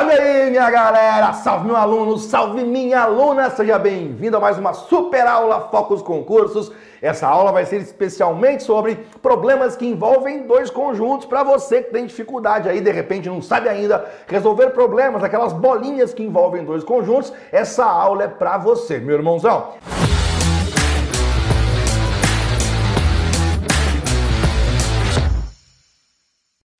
Salve aí, minha galera! Salve meu aluno, salve minha aluna! Seja bem-vindo a mais uma super aula Focus Concursos. Essa aula vai ser especialmente sobre problemas que envolvem dois conjuntos para você que tem dificuldade aí, de repente não sabe ainda resolver problemas, aquelas bolinhas que envolvem dois conjuntos. Essa aula é para você, meu irmãozão.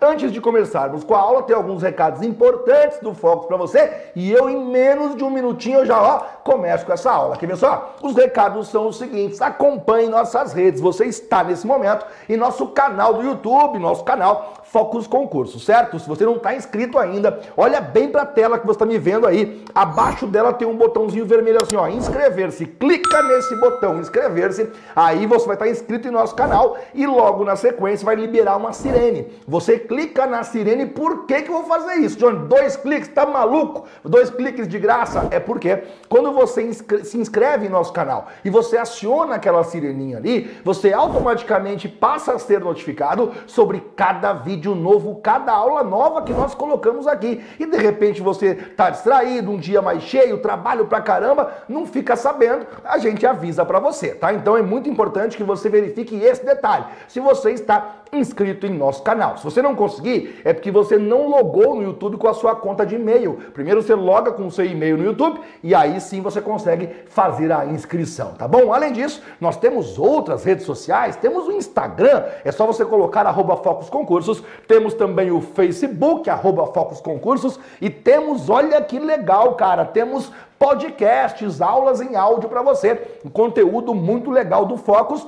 Antes de começarmos com a aula, tem alguns recados importantes do Focus para você e eu, em menos de um minutinho, eu já ó, começo com essa aula. Quer ver só? Os recados são os seguintes: acompanhe nossas redes. Você está nesse momento em nosso canal do YouTube, nosso canal Focus Concurso, certo? Se você não está inscrito ainda, olha bem para a tela que você está me vendo aí. Abaixo dela tem um botãozinho vermelho assim, ó, inscrever-se. Clica nesse botão inscrever-se, aí você vai estar tá inscrito em nosso canal e logo na sequência vai liberar uma sirene. Você clica na sirene, por que que eu vou fazer isso? John, dois cliques, tá maluco? Dois cliques de graça? É porque quando você se inscreve em nosso canal e você aciona aquela sireninha ali, você automaticamente passa a ser notificado sobre cada vídeo vídeo novo, cada aula nova que nós colocamos aqui. E de repente você está distraído, um dia mais cheio, trabalho pra caramba, não fica sabendo, a gente avisa para você, tá? Então é muito importante que você verifique esse detalhe. Se você está inscrito em nosso canal. Se você não conseguir, é porque você não logou no YouTube com a sua conta de e-mail. Primeiro você loga com o seu e-mail no YouTube e aí sim você consegue fazer a inscrição, tá bom? Além disso, nós temos outras redes sociais, temos o Instagram, é só você colocar arroba Focus Concursos, temos também o Facebook, arroba Focus Concursos, e temos, olha que legal, cara, temos podcasts, aulas em áudio para você, um conteúdo muito legal do Focus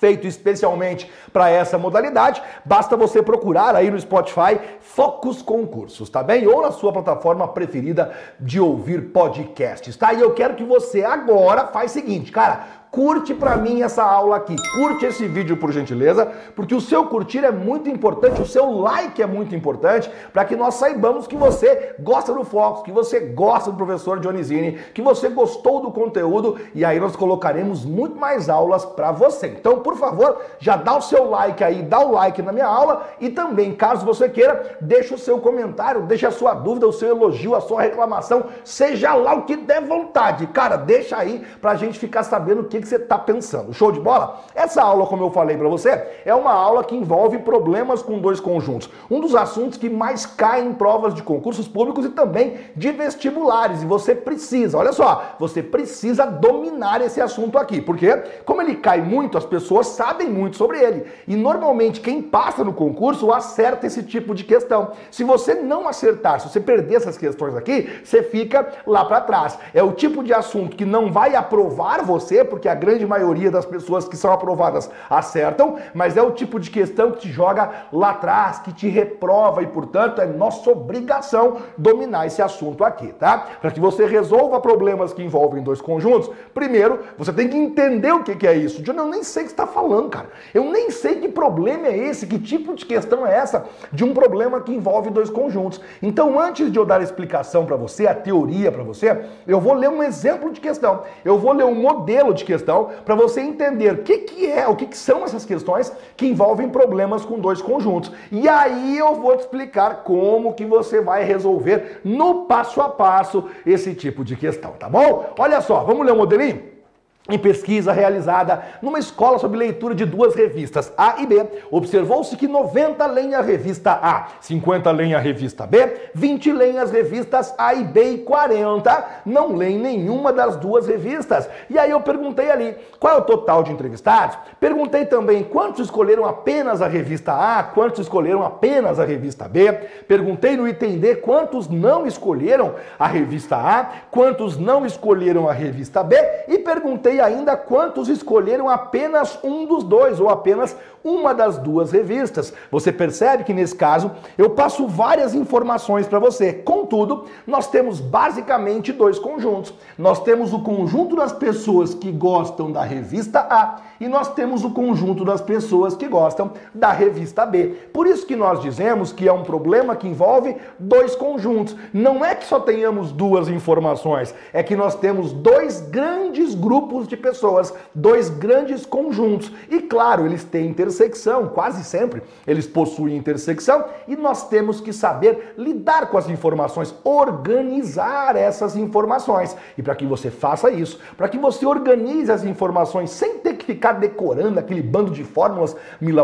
feito especialmente para essa modalidade. Basta você procurar aí no Spotify Focus Concursos, tá bem? Ou na sua plataforma preferida de ouvir podcasts, tá? E eu quero que você agora faz o seguinte, cara, curte para mim essa aula aqui, curte esse vídeo por gentileza, porque o seu curtir é muito importante, o seu like é muito importante para que nós saibamos que você gosta do Fox, que você gosta do professor Dionizini, que você gostou do conteúdo e aí nós colocaremos muito mais aulas para você. Então, por favor, já dá o seu like aí, dá o like na minha aula e também, caso você queira, deixa o seu comentário, deixa a sua dúvida, o seu elogio, a sua reclamação, seja lá o que der vontade. Cara, deixa aí pra gente ficar sabendo o que que, você está pensando. Show de bola? Essa aula, como eu falei para você, é uma aula que envolve problemas com dois conjuntos. Um dos assuntos que mais cai em provas de concursos públicos e também de vestibulares. E você precisa, olha só, você precisa dominar esse assunto aqui. Porque, como ele cai muito, as pessoas sabem muito sobre ele. E normalmente quem passa no concurso acerta esse tipo de questão. Se você não acertar, se você perder essas questões aqui, você fica lá para trás. É o tipo de assunto que não vai aprovar você, porque a grande maioria das pessoas que são aprovadas acertam, mas é o tipo de questão que te joga lá atrás, que te reprova e, portanto, é nossa obrigação dominar esse assunto aqui, tá? Para que você resolva problemas que envolvem dois conjuntos, primeiro você tem que entender o que, é isso. Eu nem sei o que está falando, cara. Eu nem sei que problema é esse, que tipo de questão é essa de um problema que envolve dois conjuntos. Então, antes de eu dar a explicação para você, a teoria para você, eu vou ler um exemplo de questão. Eu vou ler um modelo de questão questão para você entender o que, que é, o que, que são essas questões que envolvem problemas com dois conjuntos. E aí eu vou te explicar como que você vai resolver no passo a passo esse tipo de questão, tá bom? Olha só, vamos ler o um modelinho? Em pesquisa realizada numa escola sobre leitura de duas revistas, A e B, observou-se que 90 leem a revista A, 50 leem a revista B, 20 leem as revistas A e B e 40 não leem nenhuma das duas revistas. E aí eu perguntei ali, qual é o total de entrevistados? Perguntei também quantos escolheram apenas a revista A, quantos escolheram apenas a revista B. Perguntei no item D quantos não escolheram a revista A, quantos não escolheram a revista B e perguntei ainda quantos escolheram apenas um dos dois ou apenas uma das duas revistas. Você percebe que nesse caso eu passo várias informações para você. Contudo, nós temos basicamente dois conjuntos. Nós temos o conjunto das pessoas que gostam da revista A e nós temos o conjunto das pessoas que gostam da revista B. Por isso que nós dizemos que é um problema que envolve dois conjuntos. Não é que só tenhamos duas informações, é que nós temos dois grandes grupos de pessoas, dois grandes conjuntos. E claro, eles têm intersecção, quase sempre eles possuem intersecção e nós temos que saber lidar com as informações organizar essas informações. E para que você faça isso, para que você organize as informações sem ter ficar decorando aquele bando de fórmulas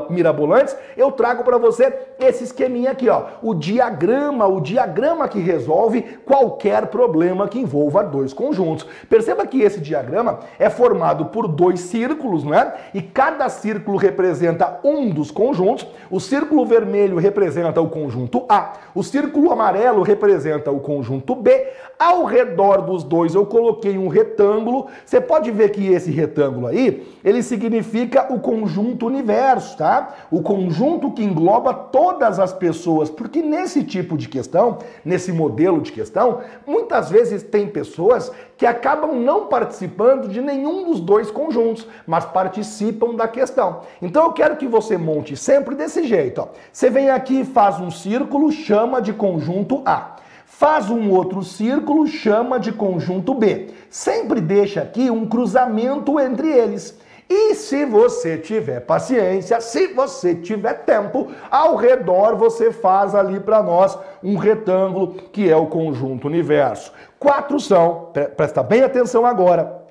mirabolantes, eu trago para você esse esqueminha aqui, ó, o diagrama, o diagrama que resolve qualquer problema que envolva dois conjuntos. Perceba que esse diagrama é formado por dois círculos, não é? E cada círculo representa um dos conjuntos. O círculo vermelho representa o conjunto A, o círculo amarelo representa o conjunto B. Ao redor dos dois eu coloquei um retângulo. Você pode ver que esse retângulo aí, ele significa o conjunto universo, tá? O conjunto que engloba todas as pessoas, porque nesse tipo de questão, nesse modelo de questão, muitas vezes tem pessoas que acabam não participando de nenhum dos dois conjuntos, mas participam da questão. Então eu quero que você monte sempre desse jeito. Ó. Você vem aqui, faz um círculo, chama de conjunto A. Faz um outro círculo, chama de conjunto B. Sempre deixa aqui um cruzamento entre eles. E se você tiver paciência, se você tiver tempo, ao redor você faz ali para nós um retângulo que é o conjunto universo. Quatro são, presta bem atenção agora,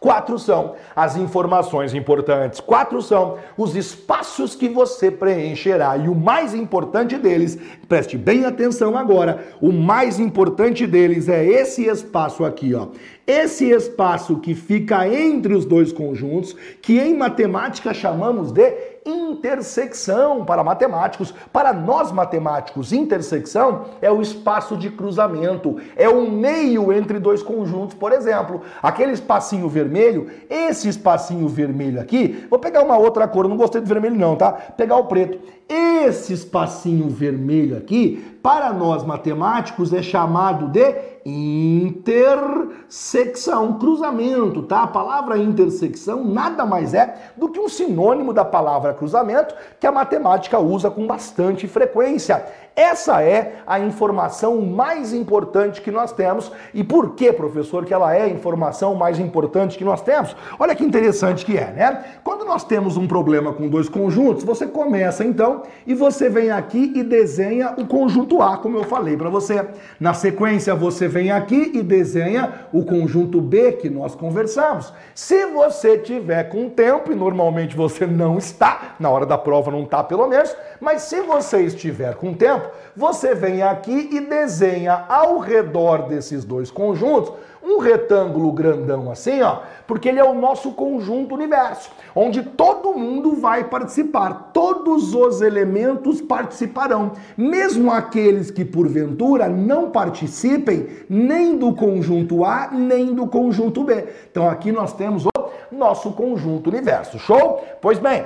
Quatro são as informações importantes, quatro são os espaços que você preencherá. E o mais importante deles, preste bem atenção agora, o mais importante deles é esse espaço aqui, ó. Esse espaço que fica entre os dois conjuntos, que em matemática chamamos de intersecção para matemáticos. Para nós matemáticos, intersecção é o espaço de cruzamento, é o meio entre dois conjuntos, por exemplo. Aquele espacinho vermelho, esse espacinho vermelho aqui, vou pegar uma outra cor, não gostei do vermelho não, tá? Pegar o preto. Esse espacinho vermelho aqui, para nós matemáticos, é chamado de intersecção, cruzamento, tá? A palavra intersecção nada mais é do que um sinônimo da palavra cruzamento que a matemática usa com bastante frequência. Essa é a informação mais importante que nós temos. E por que, professor, que ela é a informação mais importante que nós temos? Olha que interessante que é, né? Quando nós temos um problema com dois conjuntos, você começa então e você vem aqui e desenha o conjunto A, como eu falei para você. Na sequência, você vem aqui e desenha o conjunto B que nós conversamos. Se você tiver com tempo, e normalmente você não está, na hora da prova não está pelo menos, mas se você estiver com tempo, você vem aqui e desenha ao redor desses dois conjuntos um retângulo grandão assim, ó, porque ele é o nosso conjunto universo, onde todo mundo vai participar, todos os elementos participarão, mesmo aqueles que porventura não participem nem do conjunto A, nem do conjunto B. Então aqui nós temos o nosso conjunto universo. Show? Pois bem,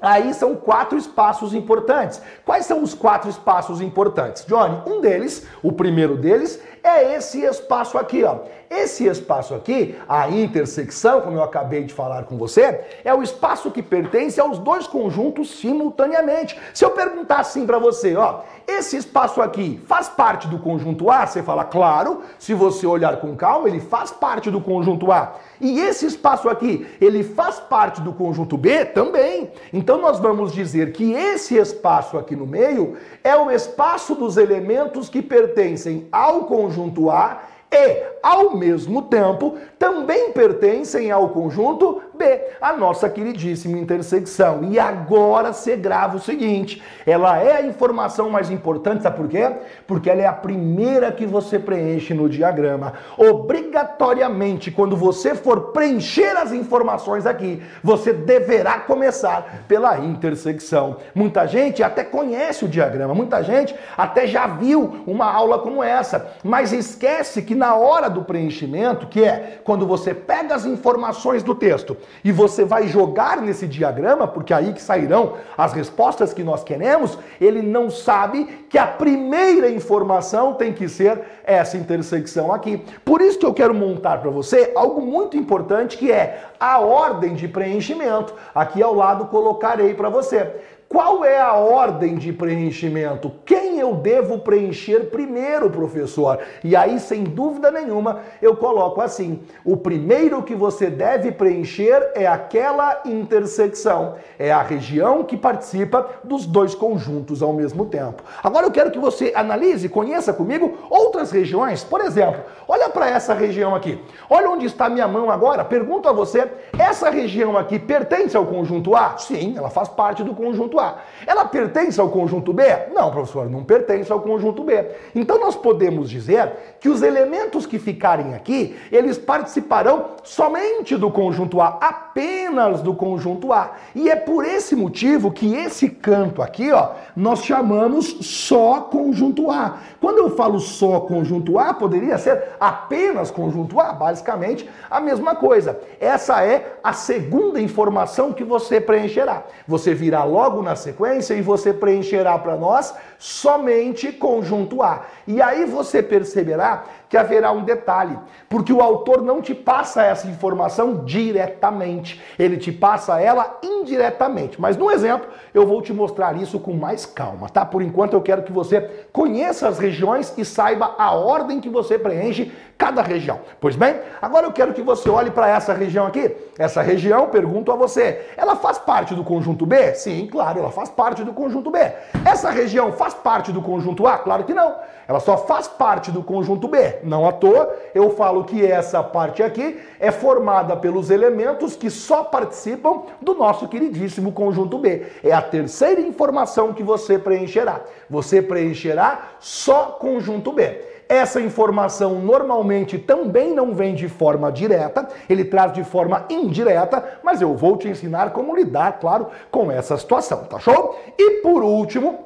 Aí são quatro espaços importantes. Quais são os quatro espaços importantes? Johnny, um deles, o primeiro deles, é esse espaço aqui, ó. Esse espaço aqui, a intersecção, como eu acabei de falar com você, é o espaço que pertence aos dois conjuntos simultaneamente. Se eu perguntar assim para você, ó, esse espaço aqui faz parte do conjunto A? Você fala, claro. Se você olhar com calma, ele faz parte do conjunto A. E esse espaço aqui, ele faz parte do conjunto B também. Então nós vamos dizer que esse espaço aqui no meio é o espaço dos elementos que pertencem ao conjunto A e, ao mesmo tempo, também pertencem ao conjunto B, a nossa queridíssima intersecção. E agora você grava o seguinte: ela é a informação mais importante, sabe por quê? Porque ela é a primeira que você preenche no diagrama. Obrigatoriamente, quando você for preencher as informações aqui, você deverá começar pela intersecção. Muita gente até conhece o diagrama, muita gente até já viu uma aula como essa, mas esquece que na hora do preenchimento, que é quando você pega as informações do texto e você vai jogar nesse diagrama, porque é aí que sairão as respostas que nós queremos, ele não sabe que a primeira informação tem que ser essa intersecção aqui. Por isso que eu quero montar para você algo muito importante que é a ordem de preenchimento. Aqui ao lado colocarei para você. Qual é a ordem de preenchimento? Quem eu devo preencher primeiro, professor? E aí, sem dúvida nenhuma, eu coloco assim: o primeiro que você deve preencher é aquela intersecção, é a região que participa dos dois conjuntos ao mesmo tempo. Agora eu quero que você analise, conheça comigo outras regiões. Por exemplo, olha para essa região aqui. Olha onde está minha mão agora. Pergunto a você: essa região aqui pertence ao conjunto A? Sim, ela faz parte do conjunto A. A. Ela pertence ao conjunto B? Não, professor, não pertence ao conjunto B. Então nós podemos dizer que os elementos que ficarem aqui, eles participarão somente do conjunto A, apenas do conjunto A. E é por esse motivo que esse canto aqui, ó, nós chamamos só conjunto A. Quando eu falo só conjunto A, poderia ser apenas conjunto A, basicamente a mesma coisa. Essa é a segunda informação que você preencherá. Você virá logo na sequência e você preencherá para nós somente conjunto A. E aí você perceberá que haverá um detalhe, porque o autor não te passa essa informação diretamente, ele te passa ela indiretamente. Mas no exemplo, eu vou te mostrar isso com mais calma, tá? Por enquanto eu quero que você conheça as regiões e saiba a ordem que você preenche cada região. Pois bem, agora eu quero que você olhe para essa região aqui. Essa região, pergunto a você, ela faz parte do conjunto B? Sim, claro, ela faz parte do conjunto B. Essa região faz parte do conjunto A? Claro que não. Ela só faz parte do conjunto B. Não à toa, eu falo que essa parte aqui é formada pelos elementos que só participam do nosso queridíssimo conjunto B. É a terceira informação que você preencherá. Você preencherá só conjunto B. Essa informação normalmente também não vem de forma direta, ele traz de forma indireta, mas eu vou te ensinar como lidar, claro, com essa situação, tá show? E por último,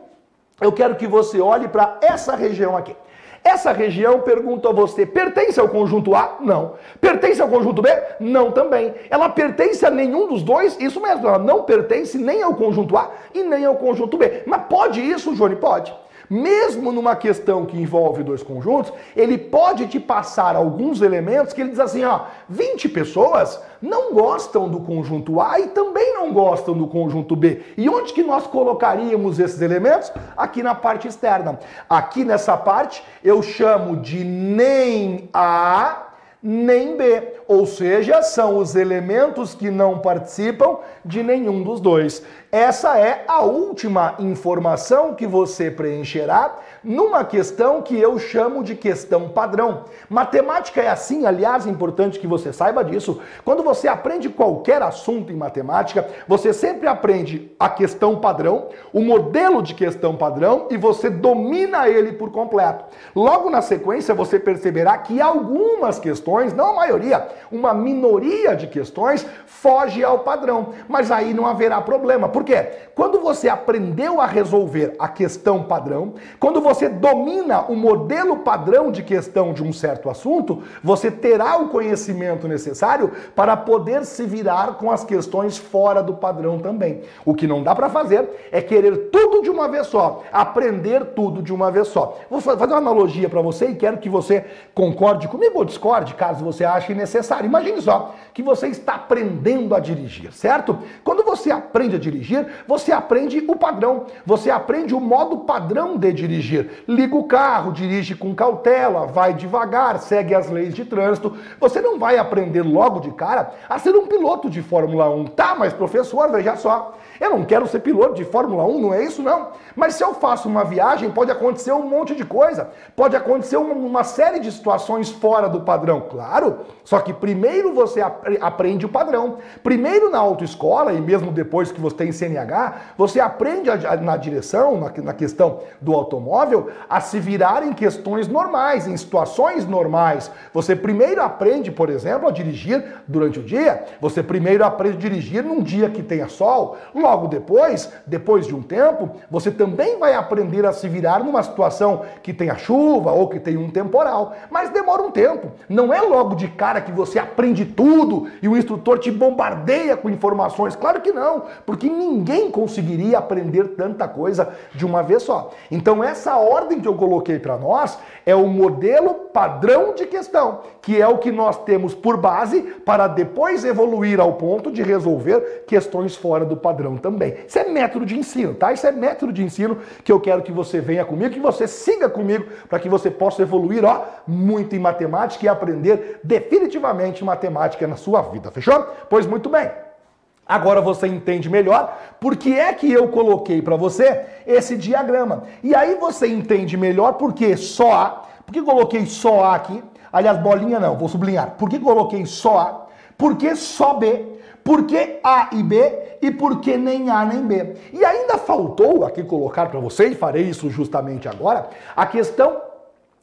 eu quero que você olhe para essa região aqui. Essa região, pergunto a você, pertence ao conjunto A? Não. Pertence ao conjunto B? Não também. Ela pertence a nenhum dos dois? Isso mesmo, ela não pertence nem ao conjunto A e nem ao conjunto B. Mas pode isso, Johnny? Pode. Mesmo numa questão que envolve dois conjuntos, ele pode te passar alguns elementos que ele diz assim, ó, 20 pessoas não gostam do conjunto A e também não gostam do conjunto B. E onde que nós colocaríamos esses elementos? Aqui na parte externa. Aqui nessa parte eu chamo de nem A nem B, ou seja, são os elementos que não participam de nenhum dos dois. Essa é a última informação que você preencherá numa questão que eu chamo de questão padrão. Matemática é assim, aliás, é importante que você saiba disso. Quando você aprende qualquer assunto em matemática, você sempre aprende a questão padrão, o modelo de questão padrão e você domina ele por completo. Logo na sequência, você perceberá que algumas questões, não a maioria, uma minoria de questões foge ao padrão, mas aí não haverá problema por quê? Quando você aprendeu a resolver a questão padrão, quando você domina o modelo padrão de questão de um certo assunto, você terá o conhecimento necessário para poder se virar com as questões fora do padrão também. O que não dá para fazer é querer tudo de uma vez só, aprender tudo de uma vez só. Vou fazer uma analogia para você e quero que você concorde comigo ou discorde, caso você ache necessário. Imagine só que você está aprendendo a dirigir, certo? Quando você aprende a dirigir, você aprende o padrão, você aprende o modo padrão de dirigir. Liga o carro, dirige com cautela, vai devagar, segue as leis de trânsito. Você não vai aprender logo de cara a ser um piloto de Fórmula 1. Tá, mas professor, veja só, eu não quero ser piloto de Fórmula 1, não é isso não. Mas se eu faço uma viagem, pode acontecer um monte de coisa. Pode acontecer uma, série de situações fora do padrão, claro. Só que primeiro você aprende o padrão. Primeiro na autoescola e mesmo depois que você tem CNH, você aprende na direção, na questão do automóvel, a se virar em questões normais, em situações normais. Você primeiro aprende, por exemplo, a dirigir durante o dia. Você primeiro aprende a dirigir num dia que tenha sol. Logo depois, depois de um tempo, você também vai aprender a se virar numa situação que tenha chuva ou que tenha um temporal. Mas demora um tempo. Não é logo de cara que você aprende tudo e o instrutor te bombardeia com informações. Claro que não, porque ninguém conseguiria aprender tanta coisa de uma vez só. Então, essa ordem que eu coloquei para nós é o modelo padrão de questão, que é o que nós temos por base para depois evoluir ao ponto de resolver questões fora do padrão também. Isso é método de ensino, tá? Isso é método de ensino que eu quero que você venha comigo, que você siga comigo, para que você possa evoluir, ó, muito em matemática e aprender definitivamente matemática na sua vida, fechou? Pois muito bem. Agora você entende melhor por que é que eu coloquei para você esse diagrama. E aí você entende melhor porque só A, por que coloquei só A aqui? Aliás, bolinha não, vou sublinhar. Por que coloquei só A? Por que só B? Por que A e B? E por que nem A nem B? E ainda faltou aqui colocar para você, e farei isso justamente agora, a questão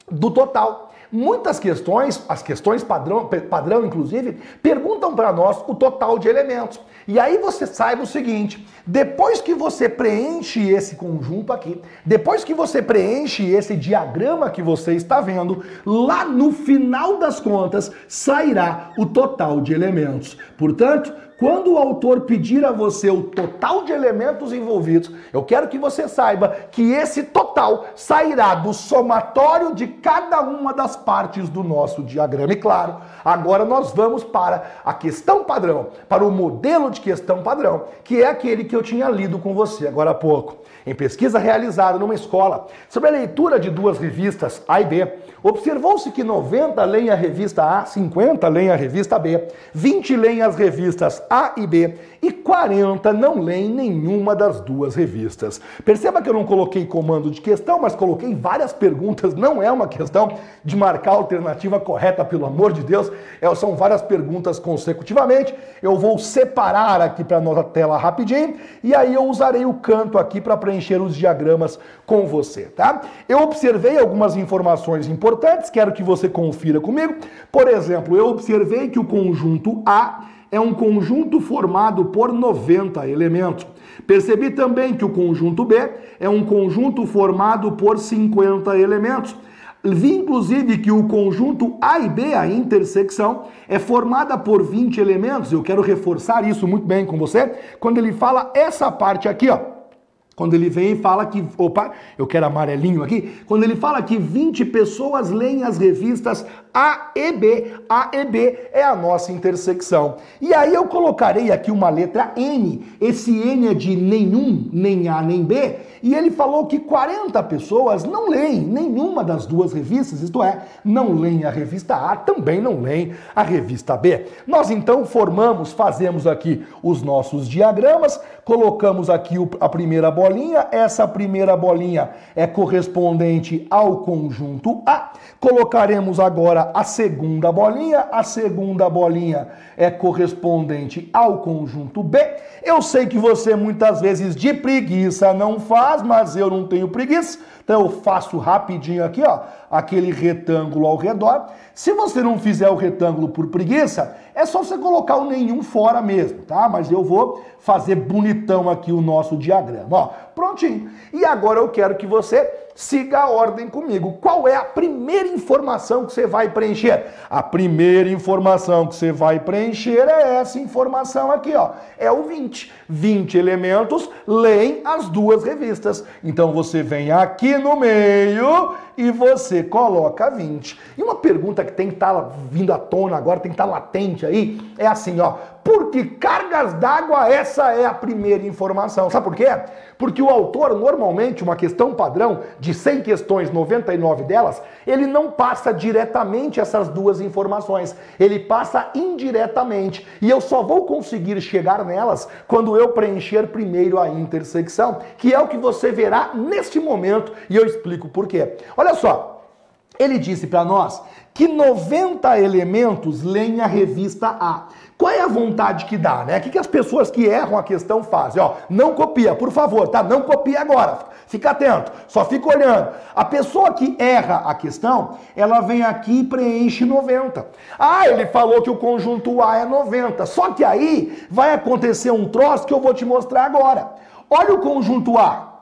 do total. Muitas questões, as questões padrão, padrão inclusive, perguntam para nós o total de elementos. E aí você saiba o seguinte: depois que você preenche esse conjunto aqui, depois que você preenche esse diagrama que você está vendo, lá no final das contas sairá o total de elementos. Portanto, quando o autor pedir a você o total de elementos envolvidos, eu quero que você saiba que esse total sairá do somatório de cada uma das partes do nosso diagrama. E claro, agora nós vamos para a questão padrão, para o modelo de questão padrão, que é aquele que eu tinha lido com você agora há pouco. Em pesquisa realizada numa escola sobre a leitura de duas revistas A e B, observou-se que 90 leem a revista A, 50 leem a revista B, 20 leem as revistas A e B e 40 não leem nenhuma das duas revistas. Perceba que eu não coloquei comando de questão, mas coloquei várias perguntas. Não é uma questão de marcar a alternativa correta, pelo amor de Deus. É, são várias perguntas consecutivamente. Eu vou separar aqui para nossa tela rapidinho e aí eu usarei o canto aqui para preencher os diagramas com você, tá? Eu observei algumas informações importantes, quero que você confira comigo. Por exemplo, eu observei que o conjunto A é um conjunto formado por 90 elementos. Percebi também que o conjunto B é um conjunto formado por 50 elementos. Vi inclusive que o conjunto A e B, a intersecção, é formada por 20 elementos. Eu quero reforçar isso muito bem com você quando ele fala essa parte aqui, ó. Quando ele vem e fala que, opa, eu quero amarelinho aqui, quando ele fala que 20 pessoas leem as revistas A e B, A e B é a nossa intersecção. E aí eu colocarei aqui uma letra N, esse N é de nenhum, nem A nem B, e ele falou que 40 pessoas não leem nenhuma das duas revistas, isto é, não leem a revista A, também não leem a revista B. Nós então formamos, fazemos aqui os nossos diagramas, colocamos aqui a primeira bolinha, essa primeira bolinha é correspondente ao conjunto A. Colocaremos agora a segunda bolinha, a segunda bolinha é correspondente ao conjunto B. Eu sei que você muitas vezes de preguiça não faz, mas eu não tenho preguiça. Então eu faço rapidinho aqui, ó, aquele retângulo ao redor. Se você não fizer o retângulo por preguiça, é só você colocar o nenhum fora mesmo, tá? Mas eu vou fazer bonitão aqui o nosso diagrama, ó. Prontinho. E agora eu quero que você siga a ordem comigo. Qual é a primeira informação que você vai preencher? A primeira informação que você vai preencher é essa informação aqui, ó. É o 20. 20 elementos leem as duas revistas. Então você vem aqui no meio e você coloca 20. E uma pergunta que tem que estar tá vindo à tona agora, tem que estar tá latente aí, é assim, ó. Porque cargas d'água, essa é a primeira informação. Sabe por quê? Porque o autor, normalmente, uma questão padrão, de 100 questões, 99 delas, ele não passa diretamente essas duas informações. Ele passa indiretamente. E eu só vou conseguir chegar nelas quando eu preencher primeiro a intersecção, que é o que você verá neste momento, e eu explico por quê. Olha só, ele disse para nós que 90 elementos leem a revista A. Qual é a vontade que dá, né? O que, que as pessoas que erram a questão fazem? Ó, não copia, por favor, tá? Não copia agora. Fica atento, só fica olhando. A pessoa que erra a questão, ela vem aqui e preenche 90. Ah, ele falou que o conjunto A é 90. Só que aí vai acontecer um troço que eu vou te mostrar agora. Olha o conjunto A.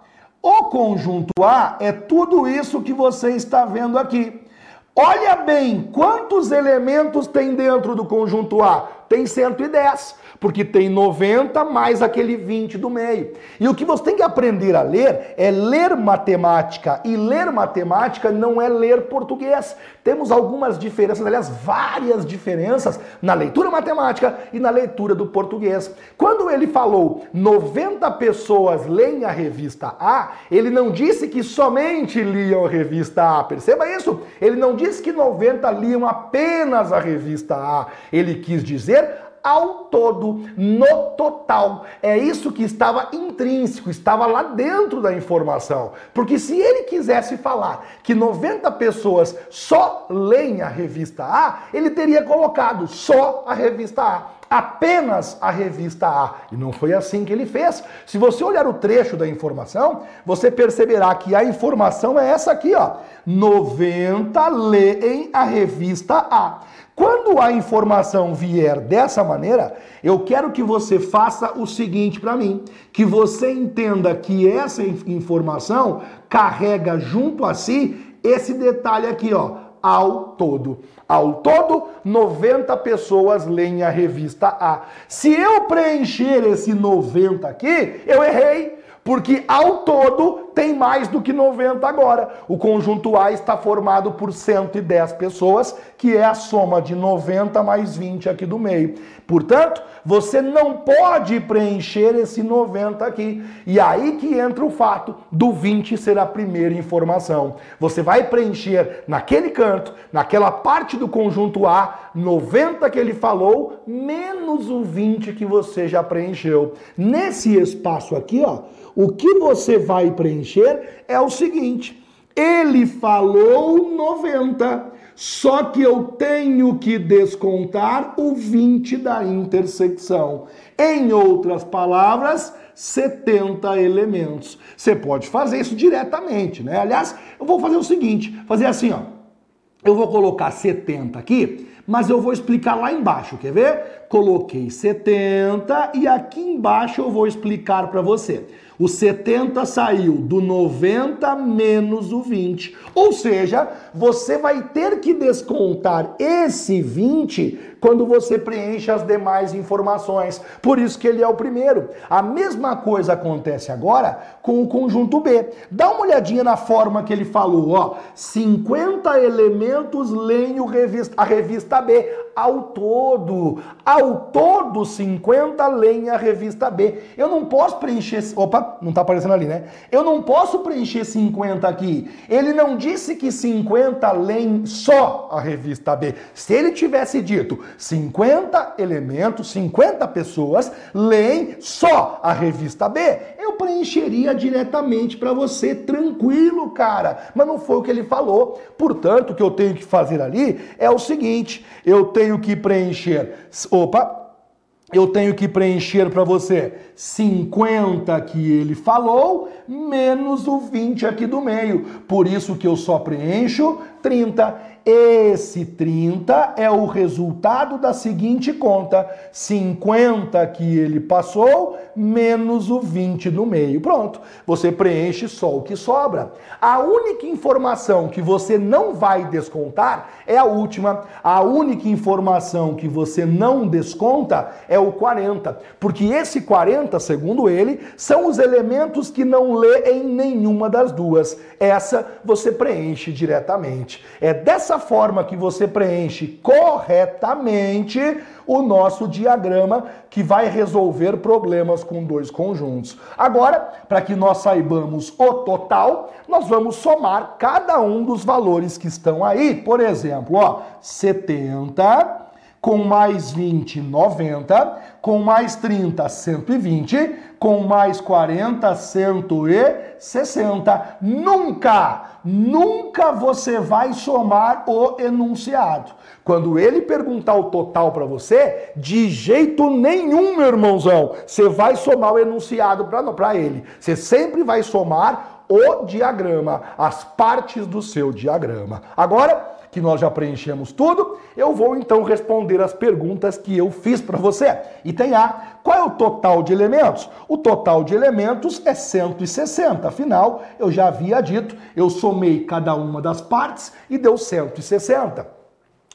O conjunto A é tudo isso que você está vendo aqui. Olha bem, quantos elementos tem dentro do conjunto A? tem 110 porque tem 90 mais aquele 20 do meio. E o que você tem que aprender a ler é ler matemática. E ler matemática não é ler português. Temos algumas diferenças, aliás, várias diferenças na leitura matemática e na leitura do português. Quando ele falou 90 pessoas leem a revista A, ele não disse que somente liam a revista A. Perceba isso? Ele não disse que 90 liam apenas a revista A. Ele quis dizer ao todo, no total. É isso que estava intrínseco, estava lá dentro da informação. Porque se ele quisesse falar que 90 pessoas só leem a revista A, ele teria colocado só a revista A apenas a revista A. E não foi assim que ele fez. Se você olhar o trecho da informação, você perceberá que a informação é essa aqui, ó. 90 leem a revista A. Quando a informação vier dessa maneira, eu quero que você faça o seguinte para mim, que você entenda que essa informação carrega junto a si esse detalhe aqui, ó, ao todo. Ao todo, 90 pessoas leem a revista A. Se eu preencher esse 90 aqui, eu errei. Porque ao todo tem mais do que 90 agora. O conjunto A está formado por 110 pessoas, que é a soma de 90 mais 20 aqui do meio. Portanto, você não pode preencher esse 90 aqui. E aí que entra o fato do 20 ser a primeira informação. Você vai preencher naquele canto, naquela parte do conjunto A, 90 que ele falou, menos o 20 que você já preencheu. Nesse espaço aqui, ó, o que você vai preencher é o seguinte: ele falou 90, só que eu tenho que descontar o 20 da intersecção. Em outras palavras, 70 elementos. Você pode fazer isso diretamente, né? Aliás, eu vou fazer o seguinte, fazer assim, ó. Eu vou colocar 70 aqui, mas eu vou explicar lá embaixo, quer ver? Coloquei 70 e aqui embaixo eu vou explicar para você. O 70 saiu do 90 menos o 20. Ou seja, você vai ter que descontar esse 20 quando você preenche as demais informações. Por isso que ele é o primeiro. A mesma coisa acontece agora com o conjunto B. Dá uma olhadinha na forma que ele falou, ó. 50 elementos leem a revista B ao todo. Todo, 50 leem a revista B. Eu não posso preencher. Opa, não tá aparecendo ali, né? Eu não posso preencher 50 aqui. Ele não disse que 50 leem só a revista B. Se ele tivesse dito 50 elementos, 50 pessoas leem só a revista B, eu preencheria diretamente para você, tranquilo, cara. Mas não foi o que ele falou. Portanto, o que eu tenho que fazer ali é o seguinte: eu tenho que preencher. Opa, eu tenho que preencher para você 50 que ele falou, menos o 20 aqui do meio. Por isso que eu só preencho 30. Esse 30 é o resultado da seguinte conta: 50 que ele passou, menos o 20 no meio. Pronto, você preenche só o que sobra. A única informação que você não vai descontar é a última. A única informação que você não desconta é o 40, porque esse 40, segundo ele, são os elementos que não lê em nenhuma das duas. Essa você preenche diretamente. É dessa forma que você preenche corretamente o nosso diagrama que vai resolver problemas com dois conjuntos. Agora, para que nós saibamos o total, nós vamos somar cada um dos valores que estão aí. Por exemplo, ó, 70 com mais 20, 90, com mais 30, 120, com mais 40, 160. Nunca, nunca você vai somar o enunciado. Quando ele perguntar o total para você, de jeito nenhum, meu irmãozão, você vai somar o enunciado para ele. Você sempre vai somar o diagrama, as partes do seu diagrama. Agora, que nós já preenchemos tudo, eu vou então responder as perguntas que eu fiz para você. Item A, qual é o total de elementos? O total de elementos é 160, afinal, eu já havia dito, eu somei cada uma das partes e deu 160.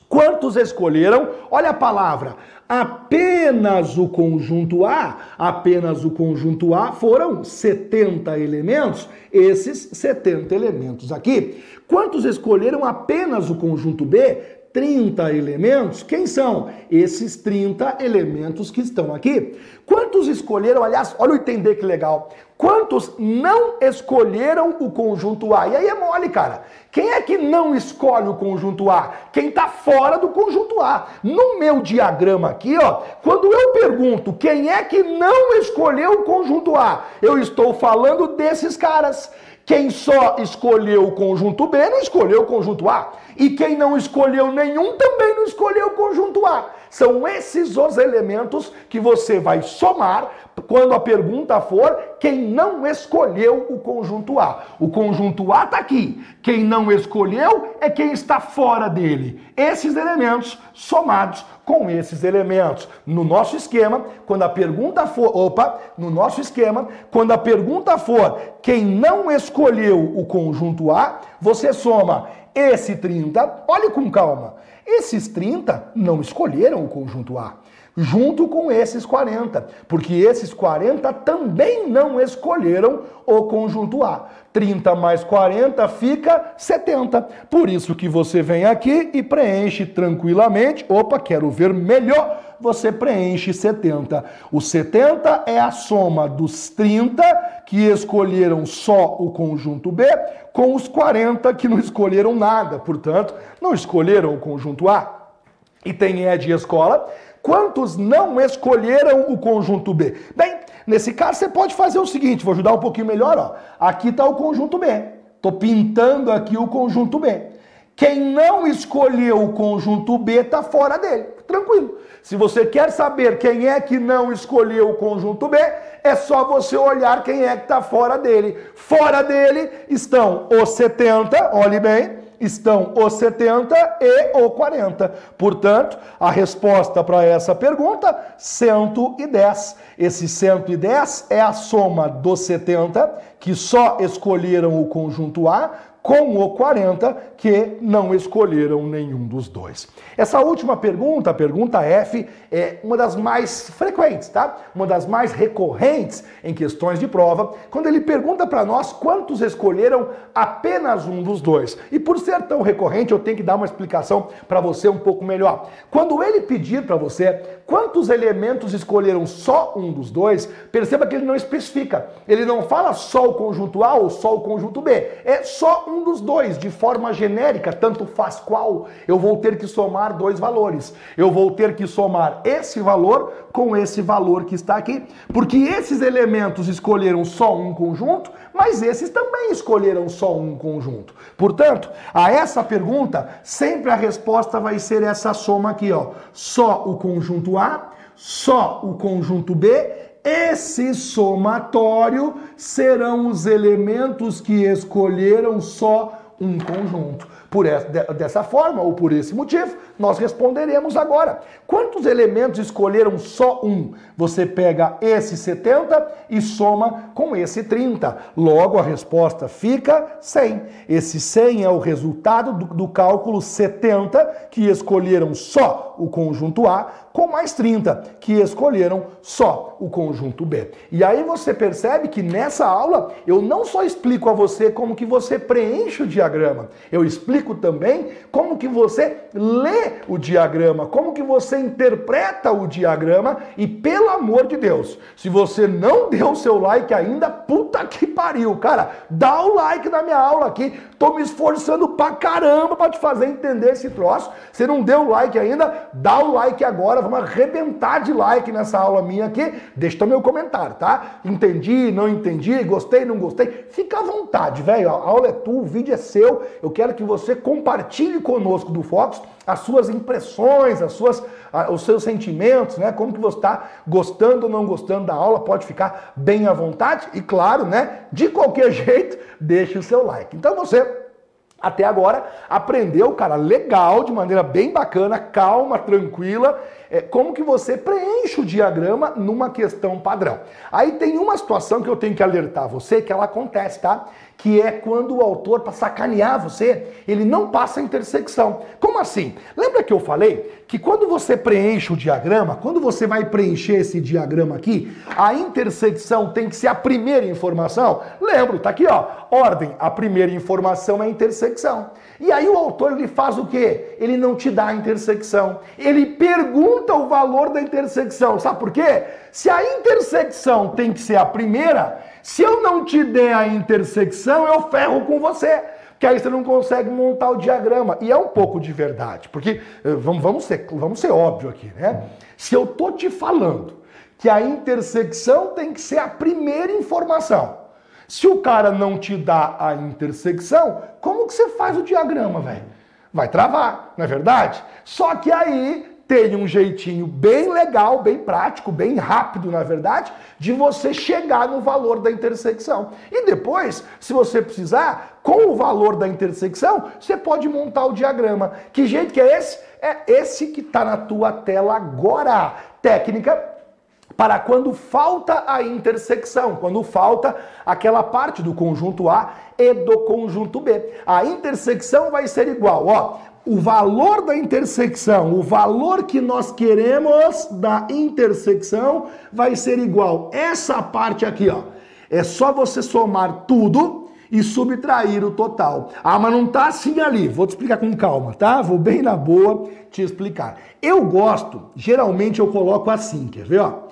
Quantos escolheram? Olha a palavra apenas o conjunto A, apenas o conjunto A foram 70 elementos, esses 70 elementos aqui. Quantos escolheram apenas o conjunto B? 30 elementos. Quem são? Esses 30 elementos que estão aqui. Quantos escolheram, aliás, olha o entender que legal. Quantos não escolheram o conjunto A? E aí é mole, cara. Quem é que não escolhe o conjunto A? Quem está fora do conjunto A. No meu diagrama aqui, ó, quando eu pergunto quem é que não escolheu o conjunto A, eu estou falando desses caras. Quem só escolheu o conjunto B não escolheu o conjunto A. E quem não escolheu nenhum também não escolheu o conjunto A. São esses os elementos que você vai somar quando a pergunta for quem não escolheu o conjunto A. O conjunto A está aqui. Quem não escolheu é quem está fora dele. Esses elementos somados com esses elementos. No nosso esquema, quando a pergunta for, opa, no nosso esquema, quando a pergunta for quem não escolheu o conjunto A, você soma esse 30, olhe com calma. Esses 30 não escolheram o conjunto A junto com esses 40, porque esses 40 também não escolheram o conjunto A. 30 mais 40 fica 70. Por isso que você vem aqui e preenche tranquilamente. Opa, quero ver melhor. Você preenche 70. O 70 é a soma dos 30 que escolheram só o conjunto B com os 40 que não escolheram nada, portanto, não escolheram o conjunto A. E tem E de escola Quantos não escolheram o conjunto B? Bem, nesse caso você pode fazer o seguinte, vou ajudar um pouquinho melhor, ó. Aqui está o conjunto B. Estou pintando aqui o conjunto B. Quem não escolheu o conjunto B está fora dele. Tranquilo. Se você quer saber quem é que não escolheu o conjunto B, é só você olhar quem é que está fora dele. Fora dele estão os 70, olhe bem, estão os 70 e o 40. Portanto, a resposta para essa pergunta, 110. Esse 110 é a soma dos 70 que só escolheram o conjunto A com o 40 que não escolheram nenhum dos dois. Essa última pergunta, a pergunta F, é uma das mais frequentes, tá? Uma das mais recorrentes em questões de prova, quando ele pergunta para nós quantos escolheram apenas um dos dois. E por ser tão recorrente, eu tenho que dar uma explicação para você um pouco melhor. Quando ele pedir para você quantos elementos escolheram só um dos dois, perceba que ele não especifica. Ele não fala só o conjunto A ou só o conjunto B. É só um dos dois, de forma genérica, tanto faz qual. Eu vou ter que somar dois valores. Eu vou ter que somar esse valor com esse valor que está aqui, porque esses elementos escolheram só um conjunto, mas esses também escolheram só um conjunto. Portanto, a essa pergunta, sempre a resposta vai ser essa soma aqui, ó. Só o conjunto A, só o conjunto B esse somatório serão os elementos que escolheram só um conjunto. Por essa, dessa forma ou por esse motivo, nós responderemos agora. Quantos elementos escolheram só um? Você pega esse 70 e soma com esse 30. Logo, a resposta fica 100. Esse 100 é o resultado do, do cálculo 70 que escolheram só o conjunto A, com mais 30 que escolheram só o conjunto B. E aí você percebe que nessa aula eu não só explico a você como que você preenche o diagrama, eu explico também como que você lê o diagrama, como que você interpreta o diagrama? E pelo amor de Deus, se você não deu o seu like ainda, puta que pariu, cara, dá o like na minha aula aqui, tô me esforçando pra caramba pra te fazer entender esse troço, você não deu o like ainda, dá o like agora, vamos arrebentar de like nessa aula minha aqui, deixa meu comentário, tá? Entendi, não entendi, gostei, não gostei, fica à vontade, velho, a aula é tua, o vídeo é seu, eu quero que você compartilhe conosco do Fox as suas impressões, as suas, os seus sentimentos, né? Como que você está gostando ou não gostando da aula, pode ficar bem à vontade e claro, né? De qualquer jeito, deixe o seu like. Então você até agora aprendeu, cara, legal, de maneira bem bacana, calma, tranquila. É, como que você preenche o diagrama numa questão padrão. Aí tem uma situação que eu tenho que alertar você que ela acontece, tá? que é quando o autor, para sacanear você, ele não passa a intersecção. Como assim? Lembra que eu falei que quando você preenche o diagrama, quando você vai preencher esse diagrama aqui, a intersecção tem que ser a primeira informação? Lembro, tá aqui, ó. Ordem, a primeira informação é a intersecção. E aí o autor ele faz o quê? Ele não te dá a intersecção. Ele pergunta o valor da intersecção. Sabe por quê? Se a intersecção tem que ser a primeira, se eu não te der a intersecção, eu ferro com você. Que aí você não consegue montar o diagrama. E é um pouco de verdade, porque eh, vamos, vamos, ser, vamos ser óbvio aqui, né? Se eu tô te falando que a intersecção tem que ser a primeira informação, se o cara não te dá a intersecção, como que você faz o diagrama, velho? Vai travar, não é verdade? Só que aí tem um jeitinho bem legal, bem prático, bem rápido, na verdade, de você chegar no valor da intersecção. E depois, se você precisar, com o valor da intersecção, você pode montar o diagrama. Que jeito que é esse? É esse que está na tua tela agora. Técnica para quando falta a intersecção, quando falta aquela parte do conjunto A e do conjunto B. A intersecção vai ser igual, ó, o valor da intersecção, o valor que nós queremos da intersecção vai ser igual. Essa parte aqui, ó, é só você somar tudo e subtrair o total. Ah, mas não tá assim ali. Vou te explicar com calma, tá? Vou bem na boa te explicar. Eu gosto, geralmente eu coloco assim, quer ver, ó?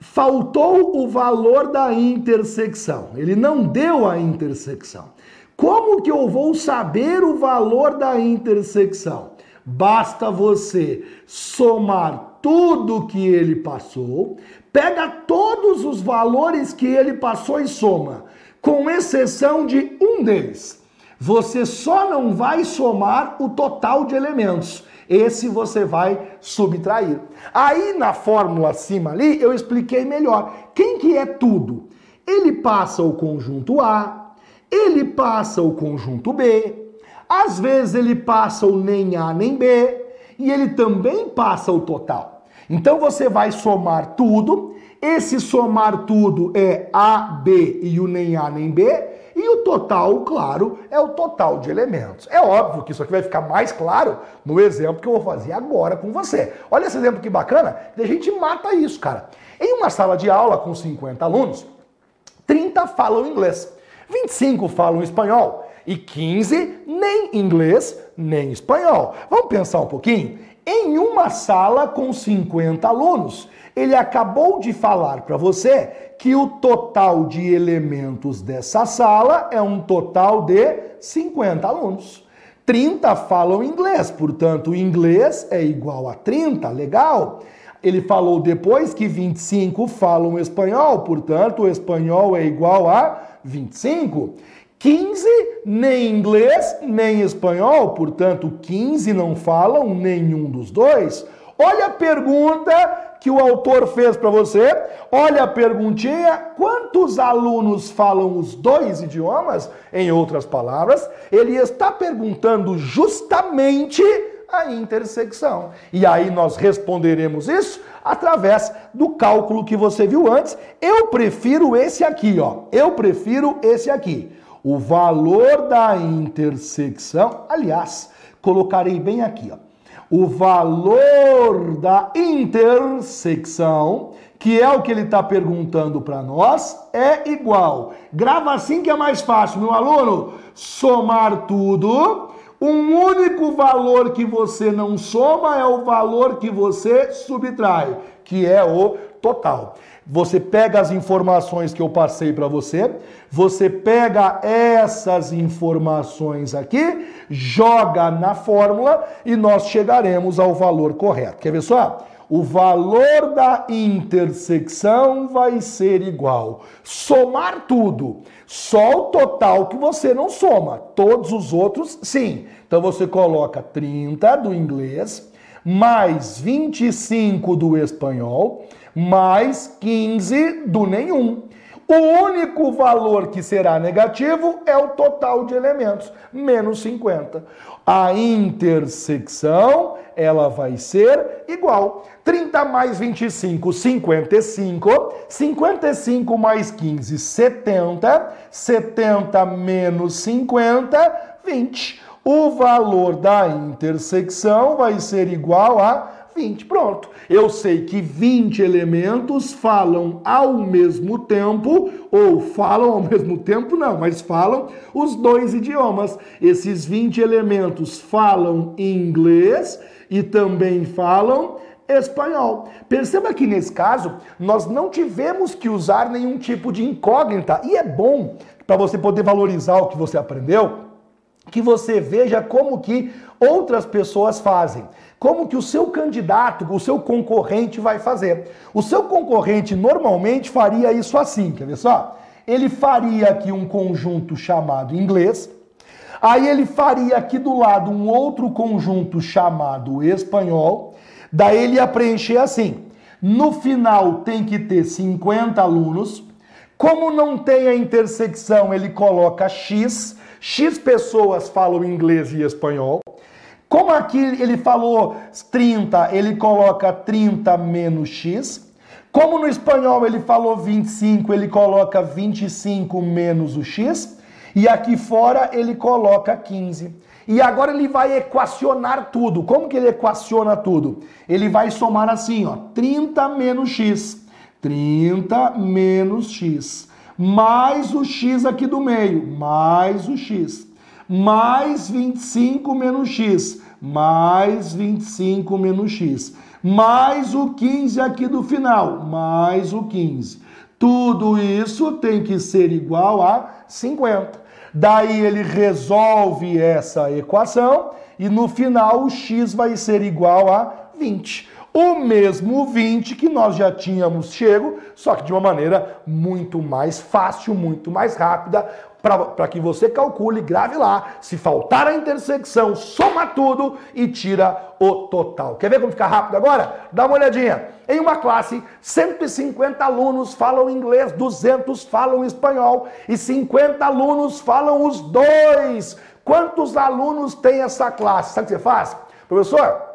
Faltou o valor da intersecção. Ele não deu a intersecção. Como que eu vou saber o valor da intersecção? Basta você somar tudo que ele passou, pega todos os valores que ele passou e soma, com exceção de um deles. Você só não vai somar o total de elementos. Esse você vai subtrair. Aí na fórmula acima ali eu expliquei melhor. Quem que é tudo? Ele passa o conjunto A, ele passa o conjunto B, às vezes ele passa o nem A nem B, e ele também passa o total. Então você vai somar tudo, esse somar tudo é A, B e o nem A nem B, e o total, claro, é o total de elementos. É óbvio que isso aqui vai ficar mais claro no exemplo que eu vou fazer agora com você. Olha esse exemplo que bacana, a gente mata isso, cara. Em uma sala de aula com 50 alunos, 30 falam inglês. 25 falam espanhol e 15 nem inglês nem espanhol. Vamos pensar um pouquinho? Em uma sala com 50 alunos, ele acabou de falar para você que o total de elementos dessa sala é um total de 50 alunos. 30 falam inglês, portanto, inglês é igual a 30, legal? Ele falou depois que 25 falam espanhol, portanto, o espanhol é igual a 25. 15 nem inglês nem espanhol, portanto, 15 não falam nenhum dos dois. Olha a pergunta que o autor fez para você. Olha a perguntinha: quantos alunos falam os dois idiomas? Em outras palavras, ele está perguntando justamente a intersecção. E aí nós responderemos isso através do cálculo que você viu antes. Eu prefiro esse aqui, ó. Eu prefiro esse aqui. O valor da intersecção, aliás, colocarei bem aqui, ó. O valor da intersecção, que é o que ele está perguntando para nós, é igual. Grava assim que é mais fácil, meu aluno. Somar tudo um único valor que você não soma é o valor que você subtrai, que é o total. Você pega as informações que eu passei para você, você pega essas informações aqui, joga na fórmula e nós chegaremos ao valor correto. Quer ver só? o valor da intersecção vai ser igual. Somar tudo, só o total que você não soma, todos os outros sim. Então você coloca 30 do inglês, mais 25 do espanhol, mais 15 do nenhum. O único valor que será negativo é o total de elementos, menos 50. A intersecção ela vai ser igual. 30 mais 25, 55. 55 mais 15, 70. 70 menos 50, 20. O valor da intersecção vai ser igual a 20. Pronto. Eu sei que 20 elementos falam ao mesmo tempo, ou falam ao mesmo tempo, não, mas falam os dois idiomas. Esses 20 elementos falam inglês e também falam espanhol. Perceba que nesse caso nós não tivemos que usar nenhum tipo de incógnita e é bom para você poder valorizar o que você aprendeu que você veja como que outras pessoas fazem. Como que o seu candidato, o seu concorrente vai fazer. O seu concorrente normalmente faria isso assim, quer ver só? Ele faria aqui um conjunto chamado inglês, aí ele faria aqui do lado um outro conjunto chamado espanhol, daí ele ia preencher assim. No final tem que ter 50 alunos, como não tem a intersecção, ele coloca X, X pessoas falam inglês e espanhol. Como aqui ele falou 30, ele coloca 30 menos X. Como no espanhol ele falou 25, ele coloca 25 menos o X. E aqui fora ele coloca 15. E agora ele vai equacionar tudo. Como que ele equaciona tudo? Ele vai somar assim, ó, 30 menos x. 30 menos x mais o x aqui do meio, mais o x, mais 25 menos x, mais 25 menos x, mais o 15 aqui do final, mais o 15. Tudo isso tem que ser igual a 50. Daí ele resolve essa equação e no final o x vai ser igual a 20 o mesmo 20 que nós já tínhamos chego, só que de uma maneira muito mais fácil, muito mais rápida, para que você calcule, grave lá. Se faltar a intersecção, soma tudo e tira o total. Quer ver como fica rápido agora? Dá uma olhadinha. Em uma classe, 150 alunos falam inglês, 200 falam espanhol e 50 alunos falam os dois. Quantos alunos tem essa classe? Sabe o que você faz? Professor,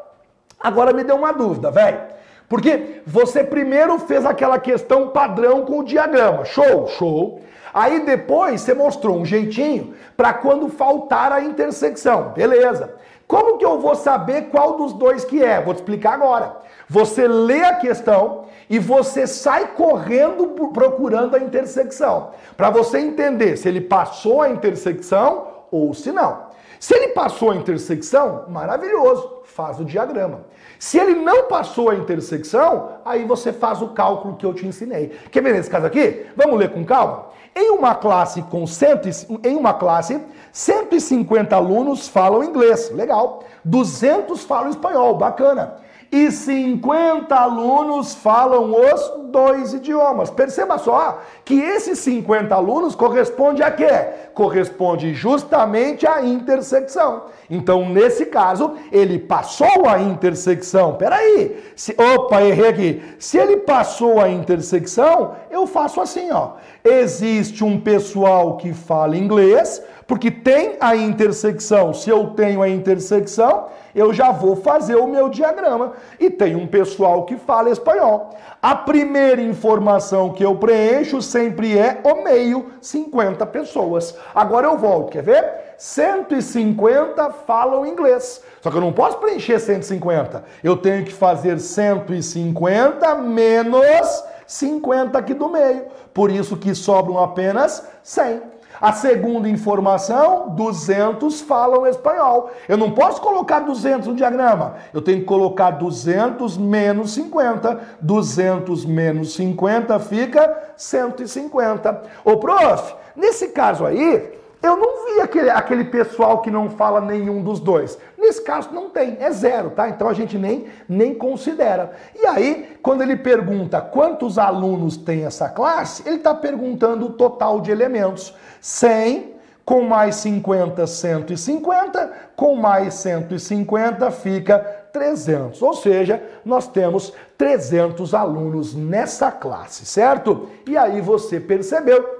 Agora me deu uma dúvida, velho. Porque você primeiro fez aquela questão padrão com o diagrama. Show, show. Aí depois você mostrou um jeitinho para quando faltar a intersecção. Beleza. Como que eu vou saber qual dos dois que é? Vou te explicar agora. Você lê a questão e você sai correndo procurando a intersecção, para você entender se ele passou a intersecção ou se não. Se ele passou a intersecção, maravilhoso, faz o diagrama. Se ele não passou a intersecção, aí você faz o cálculo que eu te ensinei. Quer ver nesse caso aqui? Vamos ler com calma? Em uma classe com cento, em uma classe, 150 alunos falam inglês, legal. 200 falam espanhol, bacana e 50 alunos falam os dois idiomas. Perceba só que esses 50 alunos corresponde a quê? Corresponde justamente à intersecção. Então, nesse caso, ele passou a intersecção. Peraí, se, opa, errei aqui. Se ele passou a intersecção, eu faço assim, ó. Existe um pessoal que fala inglês, porque tem a intersecção. Se eu tenho a intersecção, eu já vou fazer o meu diagrama. E tem um pessoal que fala espanhol. A primeira informação que eu preencho sempre é o meio, 50 pessoas. Agora eu volto, quer ver? 150 falam inglês. Só que eu não posso preencher 150. Eu tenho que fazer 150 menos 50 aqui do meio. Por isso que sobram apenas 100. A segunda informação, 200 falam espanhol. Eu não posso colocar 200 no diagrama. Eu tenho que colocar 200 menos 50. 200 menos 50 fica 150. Ô, prof, nesse caso aí, eu não vi aquele, aquele pessoal que não fala nenhum dos dois. Nesse caso não tem, é zero, tá? Então a gente nem, nem considera. E aí, quando ele pergunta quantos alunos tem essa classe, ele está perguntando o total de elementos. 100 com mais 50, 150, com mais 150 fica 300. Ou seja, nós temos 300 alunos nessa classe, certo? E aí você percebeu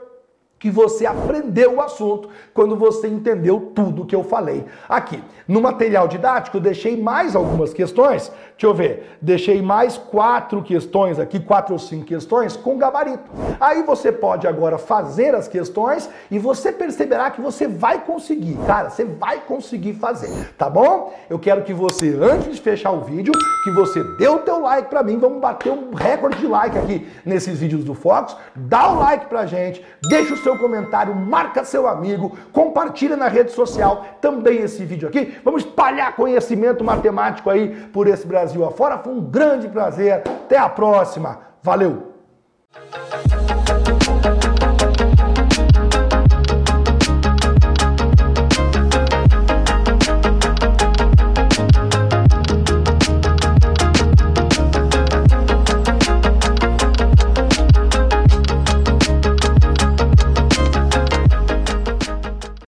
que você aprendeu o assunto quando você entendeu tudo que eu falei aqui. No material didático, eu deixei mais algumas questões. Deixa eu ver. Deixei mais quatro questões aqui, quatro ou cinco questões com gabarito. Aí você pode agora fazer as questões e você perceberá que você vai conseguir. Cara, você vai conseguir fazer, tá bom? Eu quero que você, antes de fechar o vídeo, que você dê o teu like para mim. Vamos bater um recorde de like aqui nesses vídeos do Fox. Dá o like pra gente, deixa o seu comentário, marca seu amigo, compartilha na rede social também esse vídeo aqui. Vamos espalhar conhecimento matemático aí por esse Brasil afora. Foi um grande prazer. Até a próxima. Valeu!